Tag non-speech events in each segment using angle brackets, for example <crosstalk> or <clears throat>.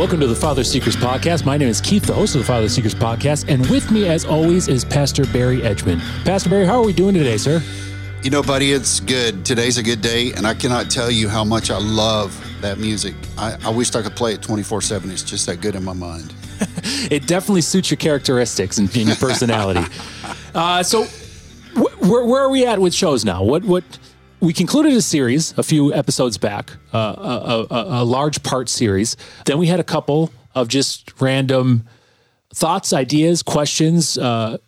Welcome to the Father Seekers Podcast. My name is Keith, the host of the Father Seekers Podcast, and with me, as always, is Pastor Barry Edgman. Pastor Barry, how are we doing today, sir? You know, buddy, it's good. Today's a good day, and I cannot tell you how much I love that music. I, I wish I could play it 24 7. It's just that good in my mind. <laughs> it definitely suits your characteristics and, and your personality. <laughs> uh, so, wh- where, where are we at with shows now? What, what, we concluded a series a few episodes back, uh, a, a, a, large part series. Then we had a couple of just random thoughts, ideas, questions, uh,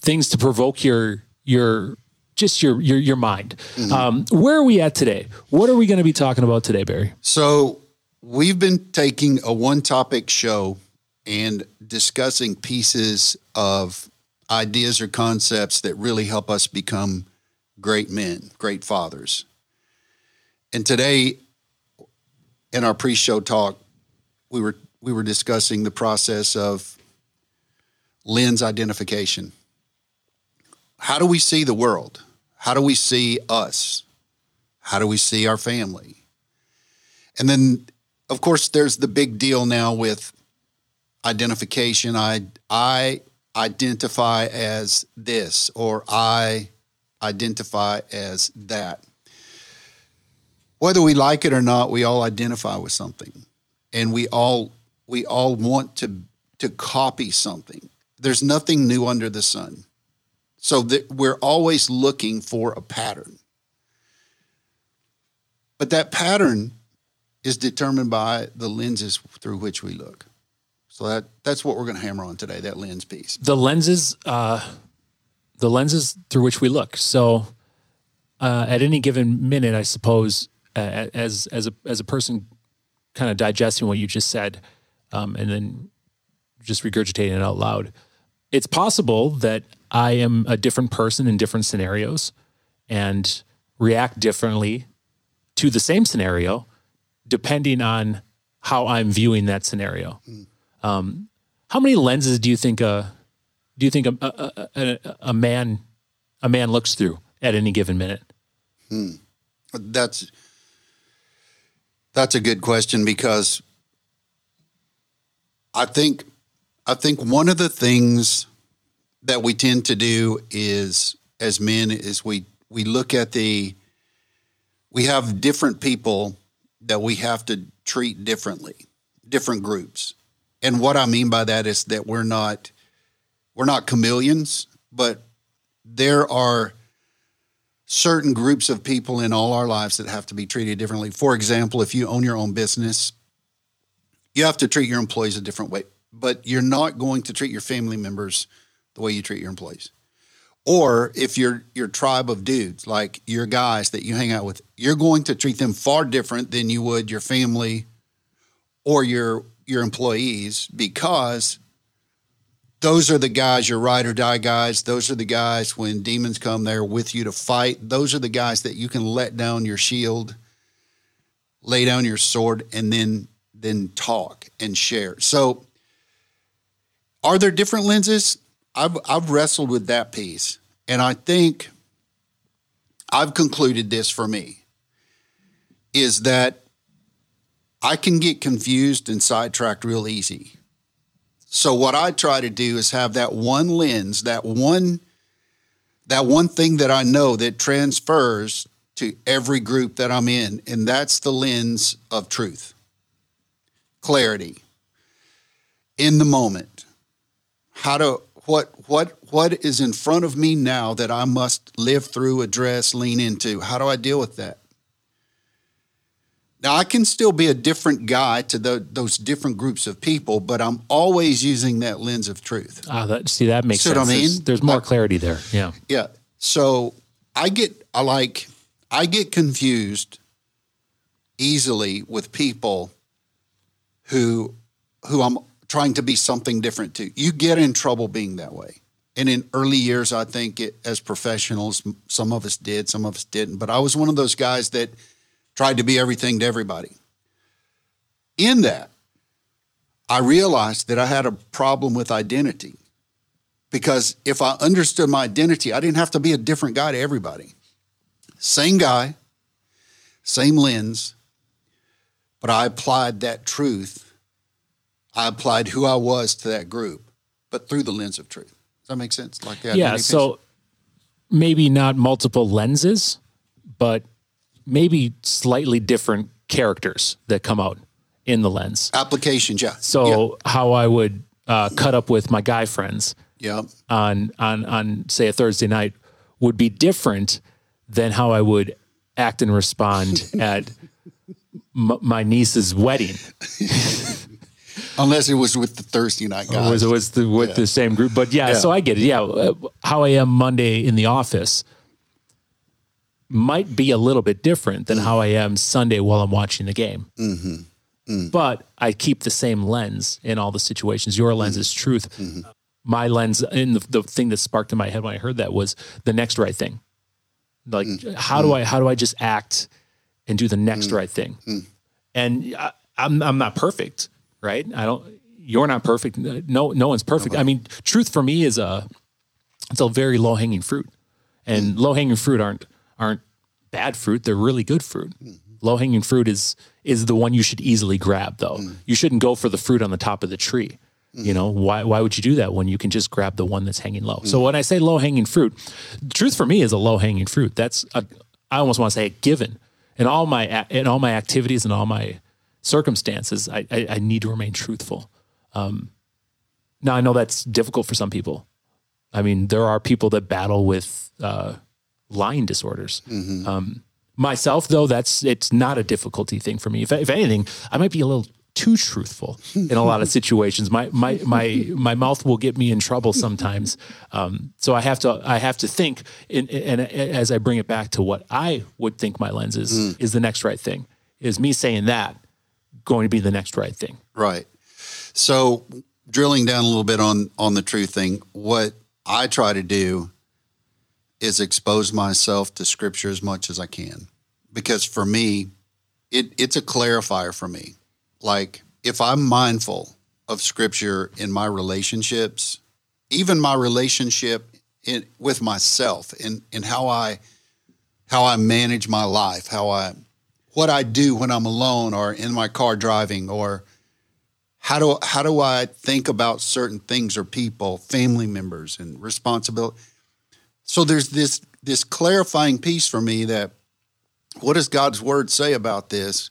things to provoke your your just your your your mind. Mm-hmm. Um, where are we at today? What are we going to be talking about today, Barry? So we've been taking a one topic show and discussing pieces of ideas or concepts that really help us become great men, great fathers. And today, in our pre-show talk, we were we were discussing the process of lens identification. How do we see the world? How do we see us? How do we see our family? And then, of course, there's the big deal now with identification. I I identify as this, or I identify as that. Whether we like it or not, we all identify with something. And we all we all want to to copy something. There's nothing new under the sun. So that we're always looking for a pattern. But that pattern is determined by the lenses through which we look. So that that's what we're going to hammer on today. That lens piece. The lenses, uh, the lenses through which we look. So uh, at any given minute, I suppose, uh, as as a as a person, kind of digesting what you just said, um, and then just regurgitating it out loud, it's possible that I am a different person in different scenarios and react differently to the same scenario depending on how I'm viewing that scenario. Mm. Um, how many lenses do you think a do you think a, a, a, a man a man looks through at any given minute? Hmm. That's that's a good question because I think I think one of the things that we tend to do is as men is we we look at the we have different people that we have to treat differently, different groups. And what I mean by that is that we're not we're not chameleons, but there are certain groups of people in all our lives that have to be treated differently. For example, if you own your own business, you have to treat your employees a different way, but you're not going to treat your family members the way you treat your employees. Or if you're your tribe of dudes, like your guys that you hang out with, you're going to treat them far different than you would your family or your your employees because those are the guys, your ride or die guys. Those are the guys when demons come there with you to fight. Those are the guys that you can let down your shield, lay down your sword, and then then talk and share. So are there different lenses? I've I've wrestled with that piece, and I think I've concluded this for me is that I can get confused and sidetracked real easy. So what I try to do is have that one lens, that one that one thing that I know that transfers to every group that I'm in, and that's the lens of truth. Clarity. In the moment. How to what what what is in front of me now that I must live through, address, lean into? How do I deal with that? Now, I can still be a different guy to the, those different groups of people, but I'm always using that lens of truth. Ah, that, see, that makes see sense. What I mean? There's, there's more clarity there. Yeah. Yeah. So I get, I like, I get confused easily with people who, who I'm trying to be something different to. You get in trouble being that way. And in early years, I think it, as professionals, some of us did, some of us didn't. But I was one of those guys that – tried to be everything to everybody. In that, I realized that I had a problem with identity because if I understood my identity, I didn't have to be a different guy to everybody. Same guy, same lens, but I applied that truth I applied who I was to that group, but through the lens of truth. Does that make sense? Like that? Yeah. So maybe not multiple lenses, but maybe slightly different characters that come out in the lens. applications, yeah. So how I would uh, cut up with my guy friends yeah, yeah. on on on say a Thursday night would be different than how I would act and respond <laughs> at m- my niece's wedding. <laughs> Unless it was with the Thursday night guys. It was, it was the, with the same group, but yeah, Yeah. So I get it. Yeah, uh, how I am Monday in the office might be a little bit different than mm. how I am Sunday while I'm watching the game. Mm-hmm. Mm. But I keep the same lens in all the situations. Your lens mm-hmm. is truth. Mm-hmm. My lens, and the, the thing that sparked in my head when I heard that was the next right thing. Like, mm. how do I how do I just act and do the next right thing? And I, I'm I'm not perfect, right? I don't. You're not perfect. No, no one's perfect. I mean, truth for me is a it's a very low hanging fruit, and low hanging fruit aren't aren't bad fruit. They're really good fruit. Low hanging fruit is is the one you should easily grab, though. You shouldn't go for the fruit on the top of the tree. You know why? Why would you do that when you can just grab the one that's hanging low? So when I say low hanging fruit, truth for me is a low hanging fruit. That's a, I almost want to say a given in all my in all my activities and all my circumstances. I, I, I need to remain truthful. Um, now I know that's difficult for some people. I mean, there are people that battle with uh, lying disorders. Um, myself, though, that's it's not a difficulty thing for me. If, if anything, I might be a little too truthful in a lot of <laughs> situations. My my my my mouth will get me in trouble sometimes. Um, so I have to I have to think, and as I bring it back to what I would think my lens is is the next right thing. Is me saying that going to be the next right thing? Right. So drilling down a little bit on on the truth thing, what I try to do is expose myself to scripture as much as I can. Because for me, it it's a clarifier for me. Like if I'm mindful of scripture in my relationships, even my relationship in, with myself and in how I how I manage my life, how I what I do when I'm alone or in my car driving or how do how do I think about certain things or people, family members and responsibility. So there's this this clarifying piece for me that what does God's word say about this?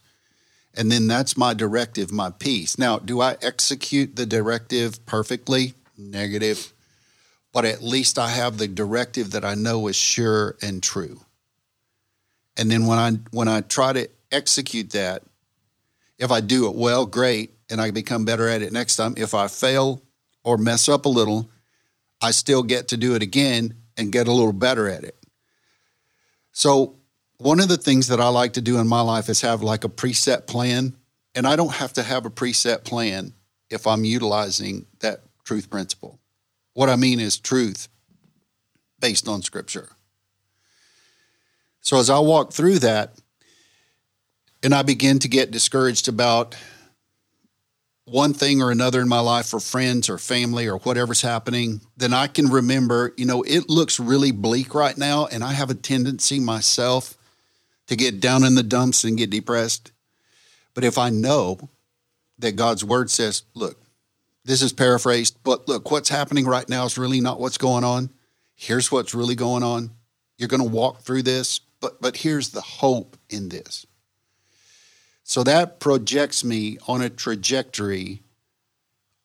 And then that's my directive, my piece. Now, do I execute the directive perfectly? Negative. But at least I have the directive that I know is sure and true. And then when I when I try to execute that, if I do it well, great, and I become better at it next time. If I fail or mess up a little, I still get to do it again and get a little better at it. So, one of the things that I like to do in my life is have like a preset plan, and I don't have to have a preset plan if I'm utilizing that truth principle. What I mean is truth based on scripture. So, as I walk through that, and I begin to get discouraged about one thing or another in my life or friends or family or whatever's happening, then I can remember, you know, it looks really bleak right now. And I have a tendency myself to get down in the dumps and get depressed. But if I know that God's word says, look, this is paraphrased, but look, what's happening right now is really not what's going on. Here's what's really going on. You're going to walk through this, but but here's the hope in this. So that projects me on a trajectory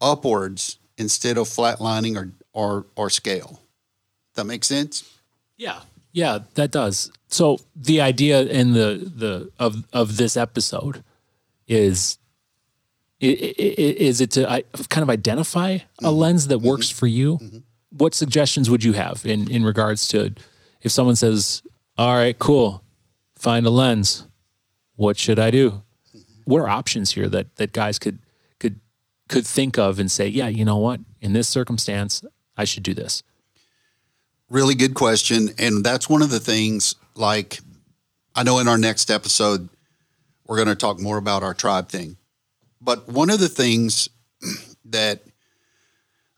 upwards instead of flatlining or or or scale. That makes sense? Yeah, yeah, that does. So the idea in the the of of this episode is is it to kind of identify a mm-hmm. lens that works mm-hmm. for you? Mm-hmm. What suggestions would you have in in regards to if someone says, "All right, cool, find a lens. What should I do?" What are options here that that guys could could could think of and say, "Yeah, you know what? In this circumstance, I should do this." Really good question. And that's one of the things, like, I know in our next episode, we're going to talk more about our tribe thing. But one of the things <clears throat> that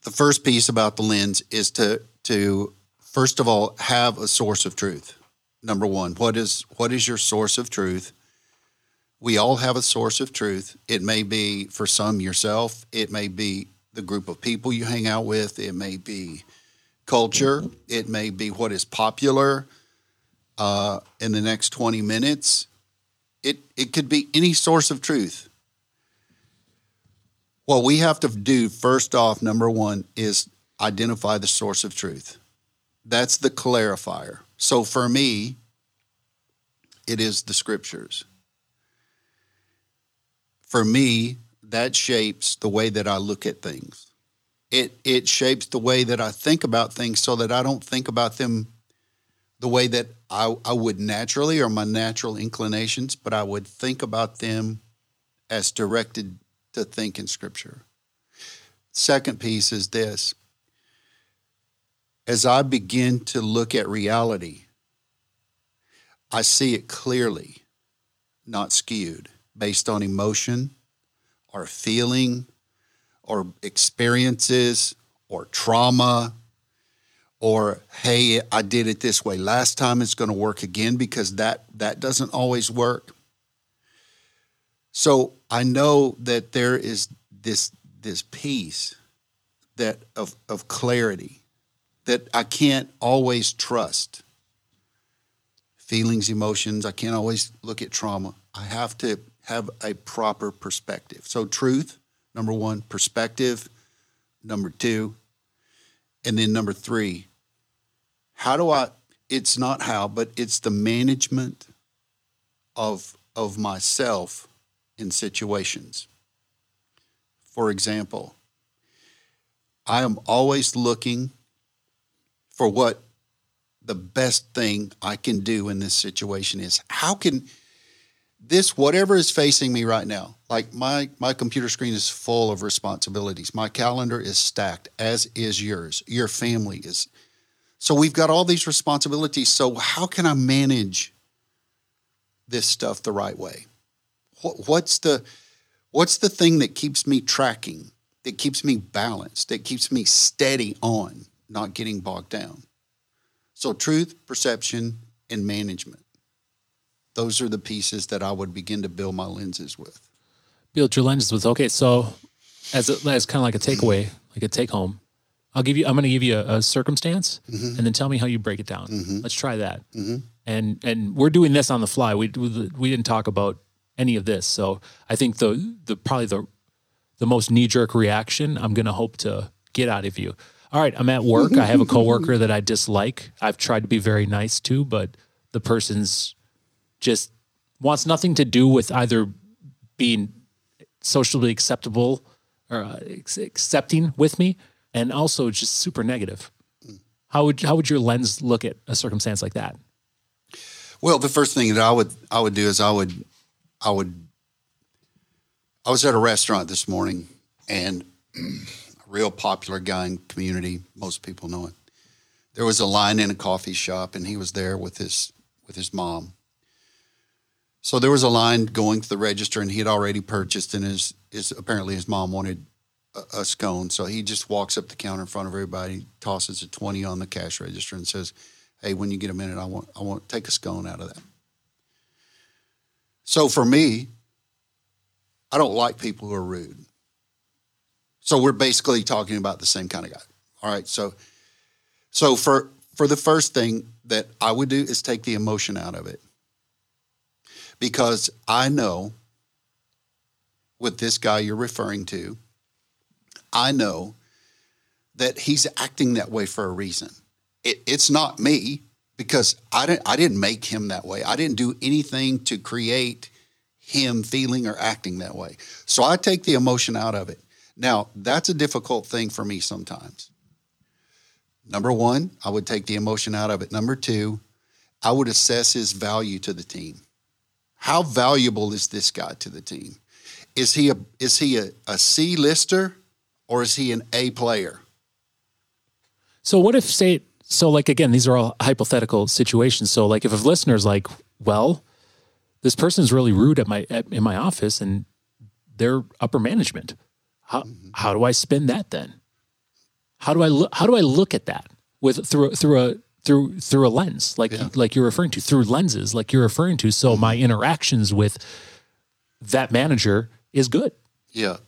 the first piece about the lens is to, to first of all, have a source of truth. Number one, what is, what is your source of truth? We all have a source of truth. It may be for some yourself, it may be the group of people you hang out with, it may be culture, it may be what is popular uh, in the next 20 minutes. It, it could be any source of truth. What we have to do, first off, number one, is identify the source of truth. That's the clarifier. So for me, it is the scriptures. For me, that shapes the way that I look at things. It it shapes the way that I think about things so that I don't think about them the way that I, I would naturally or my natural inclinations, but I would think about them as directed to think in scripture. Second piece is this. As I begin to look at reality, I see it clearly, not skewed, based on emotion or feeling or experiences or trauma or hey i did it this way. Last time it's going to work again because that that doesn't always work. So i know that there is this this peace that of of clarity that i can't always trust. Feelings emotions i can't always look at trauma. I have to have a proper perspective so truth number 1 perspective number 2 and then number 3 how do I it's not how, but it's the management of of myself in situations. For example, I am always looking for what the best thing I can do in this situation is. How can this whatever is facing me right now, like my my computer screen is full of responsibilities. My calendar is stacked as is yours. Your family is so we've got all these responsibilities. So how can I manage this stuff the right way? What, what's the what's the thing that keeps me tracking, that keeps me balanced, that keeps me steady on, not getting bogged down? So truth, perception, and management. Those are the pieces that I would begin to build my lenses with. Build your lenses with okay. So as a, as kind of like a takeaway, like a take home I'll give you. I'm going to give you a, a circumstance, mm-hmm. and then tell me how you break it down. Mm-hmm. Let's try that. Mm-hmm. And and we're doing this on the fly. We we didn't talk about any of this, so I think the the probably the the most knee jerk reaction I'm going to hope to get out of you. All right, I'm at work. I have a coworker <laughs> that I dislike. I've tried to be very nice to, but the person's just wants nothing to do with either being socially acceptable or uh, accepting with me and also just super negative. How would how would your lens look at a circumstance like that? Well, the first thing that I would I would do is I would I would I was at a restaurant this morning and a real popular guy in community, most people know it. There was a line in a coffee shop and he was there with his with his mom. So there was a line going to the register and he had already purchased and his, his apparently his mom wanted a, a scone. So he just walks up the counter in front of everybody, tosses a 20 on the cash register and says, Hey, when you get a minute, I want, I want take a scone out of that. So for me, I don't like people who are rude. So we're basically talking about the same kind of guy. All right. So, so for, for the first thing that I would do is take the emotion out of it. Because I know with this guy you're referring to, I know that he's acting that way for a reason. It, it's not me because I didn't, I didn't make him that way. I didn't do anything to create him feeling or acting that way. So I take the emotion out of it. Now, that's a difficult thing for me sometimes. Number one, I would take the emotion out of it. Number two, I would assess his value to the team. How valuable is this guy to the team? Is he a is he a, a C lister or is he an A player? So what if say so like again these are all hypothetical situations. So like if a listener's like, well, this person's really rude at my at, in my office and they're upper management. How mm-hmm. how do I spin that then? How do I look how do I look at that with through through a through through a lens like yeah. like you're referring to through lenses like you're referring to so my interactions with that manager is good. Yeah.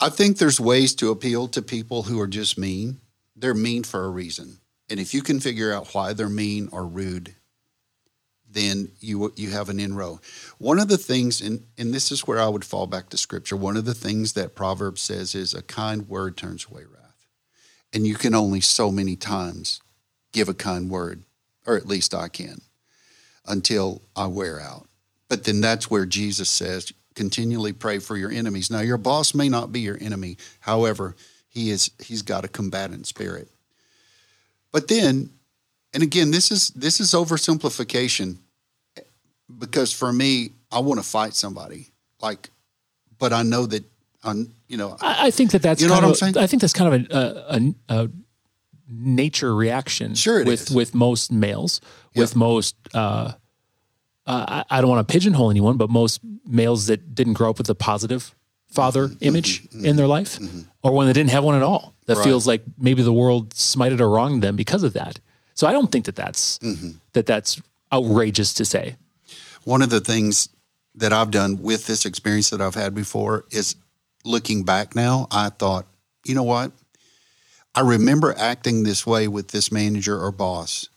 I think there's ways to appeal to people who are just mean. They're mean for a reason. And if you can figure out why they're mean or rude, then you you have an inroad. One of the things, and, and this is where I would fall back to scripture, one of the things that Proverbs says is a kind word turns away wrath. And you can only so many times give a kind word, or at least I can, until I wear out. But then that's where Jesus says, continually pray for your enemies. Now, your boss may not be your enemy. However, he is he's got a combatant spirit. But then, and again, this is this is oversimplification because for me, I want to fight somebody. Like, but I know that I'm, you know, I, I think that that's You know kind what of, I'm saying? I think that's kind of a, a, a nature reaction. Sure it with is. with most males, with most. Uh, uh, I, don't want to pigeonhole anyone, but most males that didn't grow up with a positive father Mm-hmm. image in their life, or one that didn't have one at all, that Right. feels like maybe the world smited or wronged them because of that. So I don't think that that's Mm-hmm. that that's outrageous to say. one of the things that I've done with this experience that I've had before is looking back now, I thought, you know what? I remember acting this way with this manager or boss.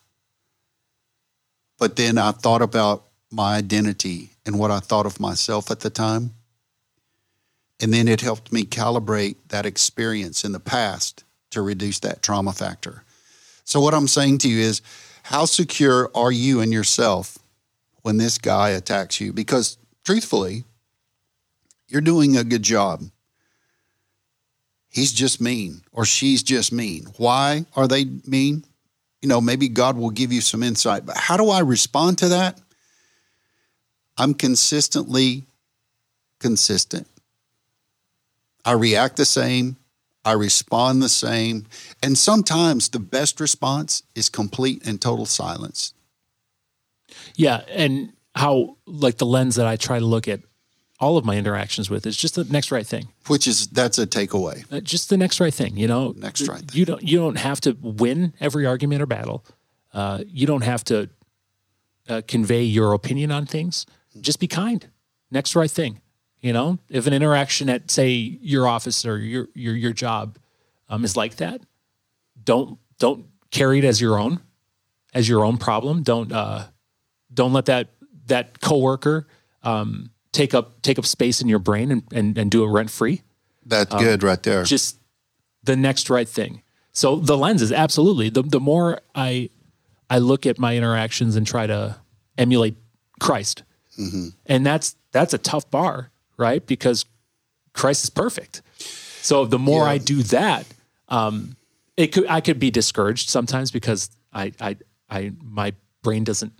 But then I thought about my identity and what I thought of myself at the time. And then it helped me calibrate that experience in the past to reduce that trauma factor. So, what I'm saying to you is, how secure are you in yourself when this guy attacks you? Because truthfully, you're doing a good job. He's just mean or she's just mean. Why are they mean? You know, maybe God will give you some insight, but how do I respond to that? I'm consistently consistent. I react the same. I respond the same. And sometimes the best response is complete and total silence. Yeah, and how like the lens that I try to look at all of my interactions with is just the next right thing. which is that's a takeaway. Uh, just the next right thing, you know. Next right thing. You don't you don't have to win every argument or battle. Uh, you don't have to uh, convey your opinion on things. Just be kind. Next right thing. You know, if an interaction at say your office or your your your job um, is like that, don't don't carry it as your own, as your own problem. Don't uh, don't let that that coworker um, take up take up space in your brain and and, and do it rent free That's um, good right there. just the next right thing. So the lens is absolutely the the more I I look at my interactions and try to emulate Christ, mm-hmm. and that's that's a tough bar, right? Because Christ is perfect. So the more I do that, um, it could I could be discouraged sometimes because I I I my brain doesn't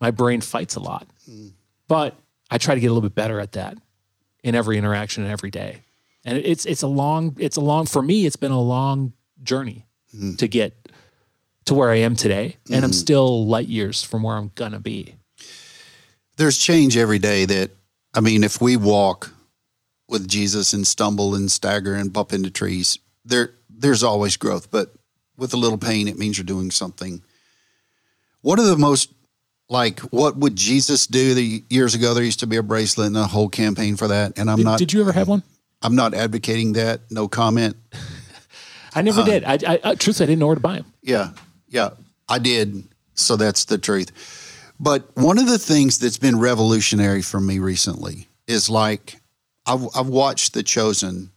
my brain fights a lot, mm. but I try to get a little bit better at that in every interaction and every day. And it's it's a long it's a long for me it's been a long journey mm-hmm. to get to where I am today, and I'm mm-hmm. still light years from where I'm gonna be. There's change every day that I mean, if we walk with Jesus and stumble and stagger and bump into trees, there there's always growth. But with a little pain, it means you're doing something. What are the most like what would Jesus do? The years ago there used to be a bracelet and a whole campaign for that. And I'm Did, not did you ever have one? I'm not advocating that. No comment. <laughs> I never uh, did. I, I, I truthfully I didn't know where to buy them. Yeah, yeah, I did. So that's the truth. But one of the things that's been revolutionary for me recently is like I've, I've watched The Chosen,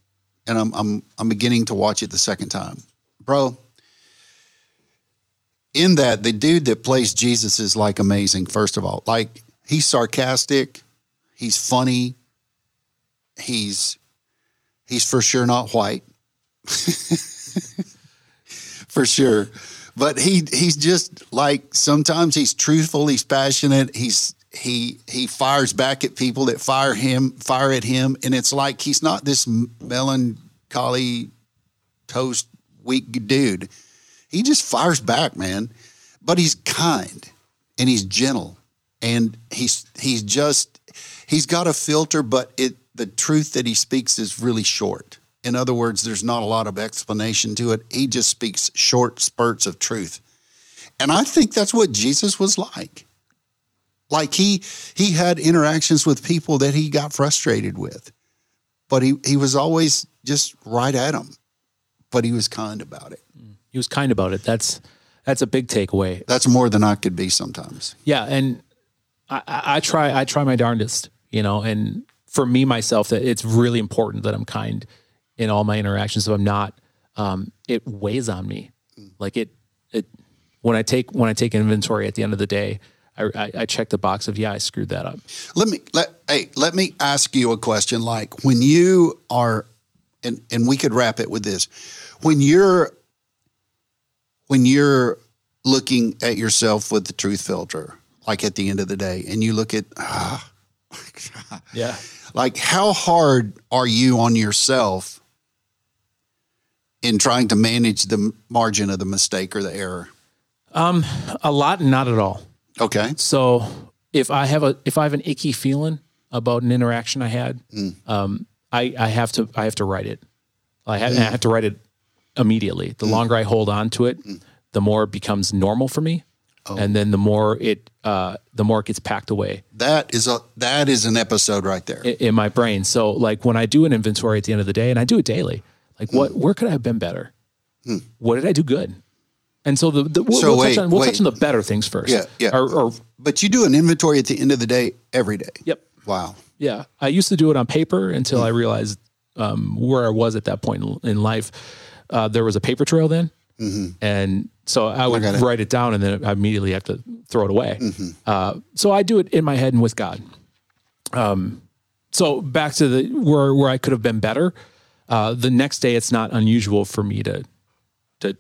and I'm I'm I'm beginning to watch it the second time, bro. In that, the dude that plays Jesus is like amazing. First of all, like he's sarcastic, he's funny, he's he's for sure not white <laughs> for sure. But he he's just like sometimes he's truthful, he's passionate, he's he he fires back at people that fire him, fire at him, and it's like he's not this melancholy, toast, weak dude. He just fires back, man. But he's kind and he's gentle and he's he's just he's got a filter, but it the truth that he speaks is really short. In other words, there's not a lot of explanation to it. He just speaks short spurts of truth. And I think that's what Jesus was like. Like he he had interactions with people that he got frustrated with, but he he was always just right at them. But he was kind about it. He was kind about it. That's that's a big takeaway. That's more than I could be sometimes. Yeah, and I, I, try I try my darndest, you know, and for me myself that it's really important that I'm kind in all my interactions. If I'm not, um, it weighs on me. Like it it when I take when I take inventory at the end of the day, I, I, I check the box of yeah, I screwed that up. Let me let hey, let me ask you a question. Like when you are, and and we could wrap it with this. When you're when you're looking at yourself with the truth filter, like at the end of the day, and you look at, ah, <laughs> Yeah. like how hard are you on yourself in trying to manage the margin of the mistake or the error? Um, a lot, not at all. Okay. So if I have a if I have an icky feeling about an interaction I had, um, I I have to I have to write it. I have, I have to write it immediately. The longer I hold on to it, the more it becomes normal for me, and then the more it uh, the more it gets packed away That is a that is an episode right there. i- in my brain. So like when I do an inventory at the end of the day, and I do it daily, like what where could I have been better? What did I do good? And so the, the we'll, So we'll wait, touch on we'll touch on the better things first. Yeah, yeah. Or, or But you do an inventory at the end of the day every day. yep. Wow. Yeah, I used to do it on paper until I realized um, where I was at that point in, in life. Uh, there was a paper trail then, and so I would it. write it down and then I immediately have to throw it away. Uh, so I do it in my head and with God. Um, so back to the where where I could have been better. Uh, the next day, it's not unusual for me to to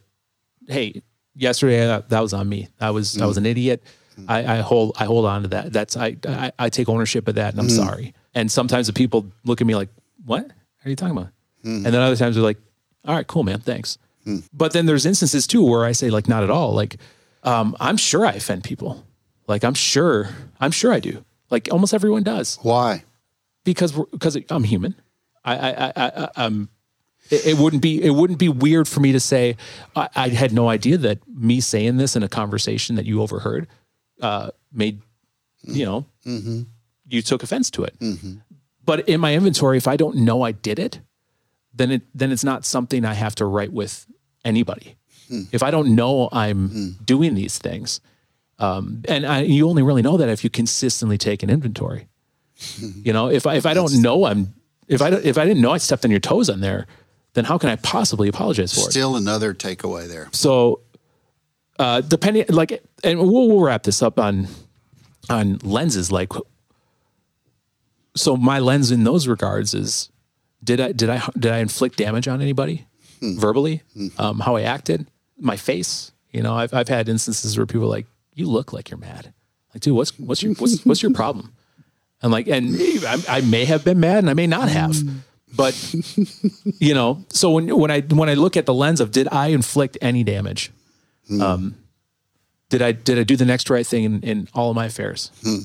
hey, yesterday that, that was on me. I was I was an idiot. I, I hold I hold on to that. That's I, I I take ownership of that, and I'm sorry. And sometimes the people look at me like, "What are you talking about?" And then other times they're like, "All right, cool, man, thanks." But then there's instances too where I say like, "Not at all." Like, um, I'm sure I offend people. Like, I'm sure I'm sure I do. Like almost everyone does Why? because we're, because I'm human. I, I, I, I um, it, it wouldn't be it wouldn't be weird for me to say I, I had no idea that me saying this in a conversation that you overheard uh, made you know you took offense to it. But in my inventory, if I don't know I did it, then it then it's not something I have to write with anybody. If I don't know I'm doing these things, um, and I, you only really know that if you consistently take an inventory. <laughs> You know, if I if I don't know I'm if I if I didn't know I stepped on your toes on there, then how can I possibly apologize for it? Still another takeaway there. So, uh, depending, like, and we'll, we'll wrap this up on on lenses. Like, so my lens in those regards is did I did I did I inflict damage on anybody verbally? Um, how I acted, my face. You know, I've I've had instances where people are like, "You look like you're mad." Like, dude, what's what's your what's what's your problem? And like, and I, I may have been mad, and I may not have, but <laughs> you know. So when when I when I look at the lens of did I inflict any damage? Hmm. Um, did I did I do the next right thing in, in all of my affairs? Hmm.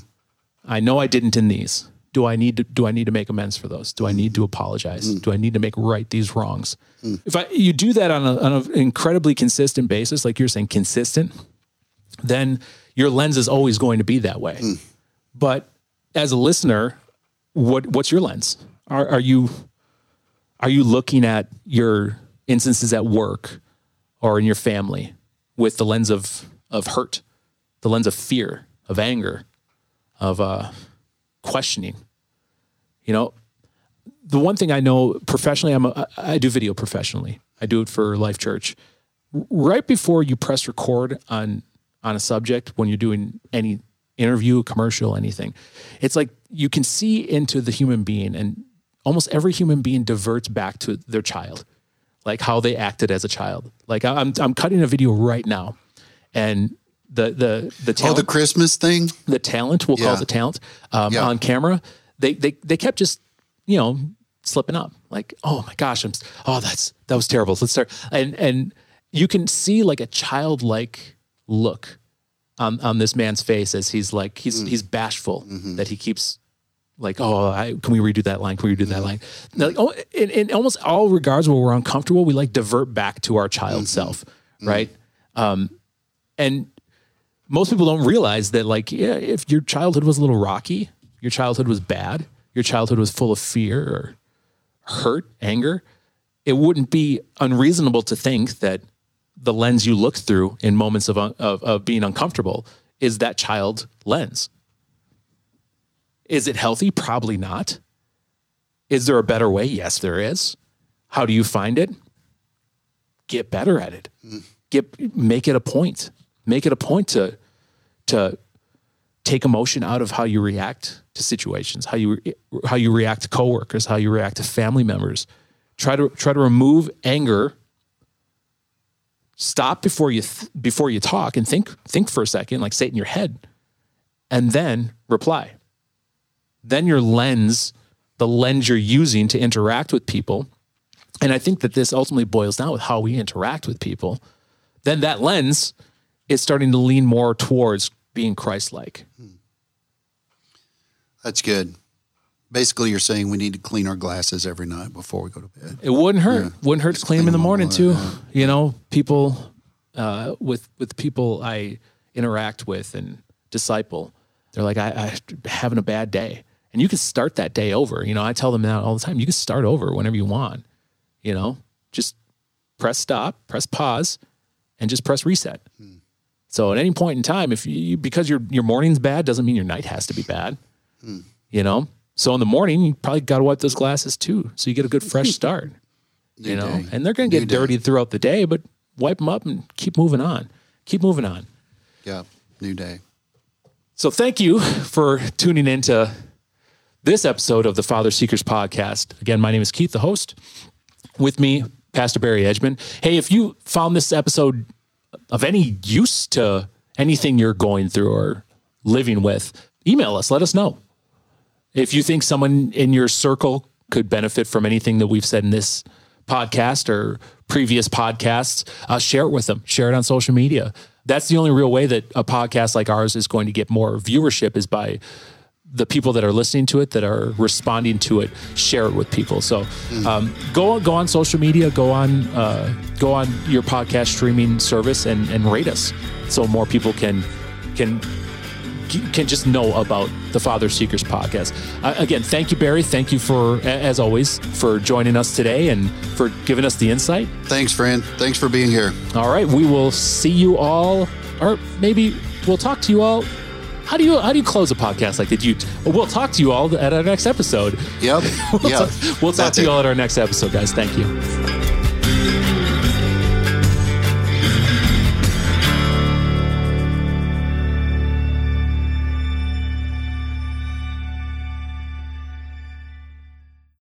I know I didn't in these. Do I need to do I need to make amends for those? Do I need to apologize? Hmm. Do I need to make right these wrongs? If I you do that on a, on an incredibly consistent basis, like you're saying, consistent, then your lens is always going to be that way. But as a listener, what what's your lens? Are are you are you looking at your instances at work or in your family with the lens of of hurt, the lens of fear, of anger, of uh, questioning? You know, the one thing I know professionally, I'm a, I do video professionally. I do it for Life Church. Right before you press record on on a subject, when you're doing any interview, commercial, anything, it's like you can see into the human being, and almost every human being diverts back to their child, like how they acted as a child. Like I- I'm I'm cutting a video right now, and the the the Oh, talent the Christmas thing? the talent, we'll call it the talent, um, Yeah. on camera, they, they, they kept just, you know, slipping up like, oh my gosh, I'm, oh, that's, that was terrible. Let's start. And, and you can see like a childlike look on, on this man's face as he's like, he's, he's bashful that he keeps like, oh, I, can we redo that line? Can we redo that line? Like, oh, in, in almost all regards where we're uncomfortable, we like divert back to our child self. Right. Um, and most people don't realize that, like, yeah, if your childhood was a little rocky, your childhood was bad, your childhood was full of fear or hurt, anger, it wouldn't be unreasonable to think that the lens you look through in moments of, of, of being uncomfortable is that child lens. Is it healthy? Probably not. Is there a better way? Yes, there is. How do you find it? Get better at it. Mm. Get make it a point. Make it a point to to take emotion out of how you react to situations, how you how you react to coworkers, how you react to family members. Try to try to remove anger. Stop before you th- before you talk and think think for a second, like say it in your head, and then reply. Then your lens, the lens you're using to interact with people, and I think that this ultimately boils down with how we interact with people. Then that lens is starting to lean more towards being Christ-like. That's good. Basically, you're saying we need to clean our glasses every night before we go to bed. It wouldn't hurt. Wouldn't hurt to clean them in the all morning too. way, You know, people uh, with with people I interact with and disciple, they're like, I, I having a bad day, and you can start that day over. You know, I tell them that all the time. You can start over whenever you want. You know, just press stop, press pause, and just press reset. Hmm. So at any point in time, if you because your your morning's bad doesn't mean your night has to be bad. Hmm. You know, so in the morning you probably got to wipe those glasses too, so you get a good fresh <laughs> start you know, day. and they're going to New get day. dirty throughout the day, but wipe them up and keep moving on. Keep moving on. Yeah, new day. So thank you for tuning in to this episode of the Father Seekers podcast. Again, my name is Keith, the host. With me, Pastor Barry Edgman. Hey, if you found this episode of any use to anything you're going through or living with, email us. Let us know. If you think someone in your circle could benefit from anything that we've said in this podcast or previous podcasts, uh, share it with them. Share it on social media. That's the only real way that a podcast like ours is going to get more viewership is by the people that are listening to it, that are responding to it, share it with people. So um, go go on social media, go on uh, go on your podcast streaming service, and and rate us so more people can can can just know about the Father Seekers podcast. Uh, again, thank you, Barry. Thank you for, as always, for joining us today and for giving us the insight. Thanks, friend. Thanks for being here. All right, we will see you all, or maybe we'll talk to you all. How do you how do you close a podcast like that? You we'll talk to you all at our next episode. Yep. <laughs> We'll yeah. talk, we'll talk to you all at our next episode, guys. Thank you.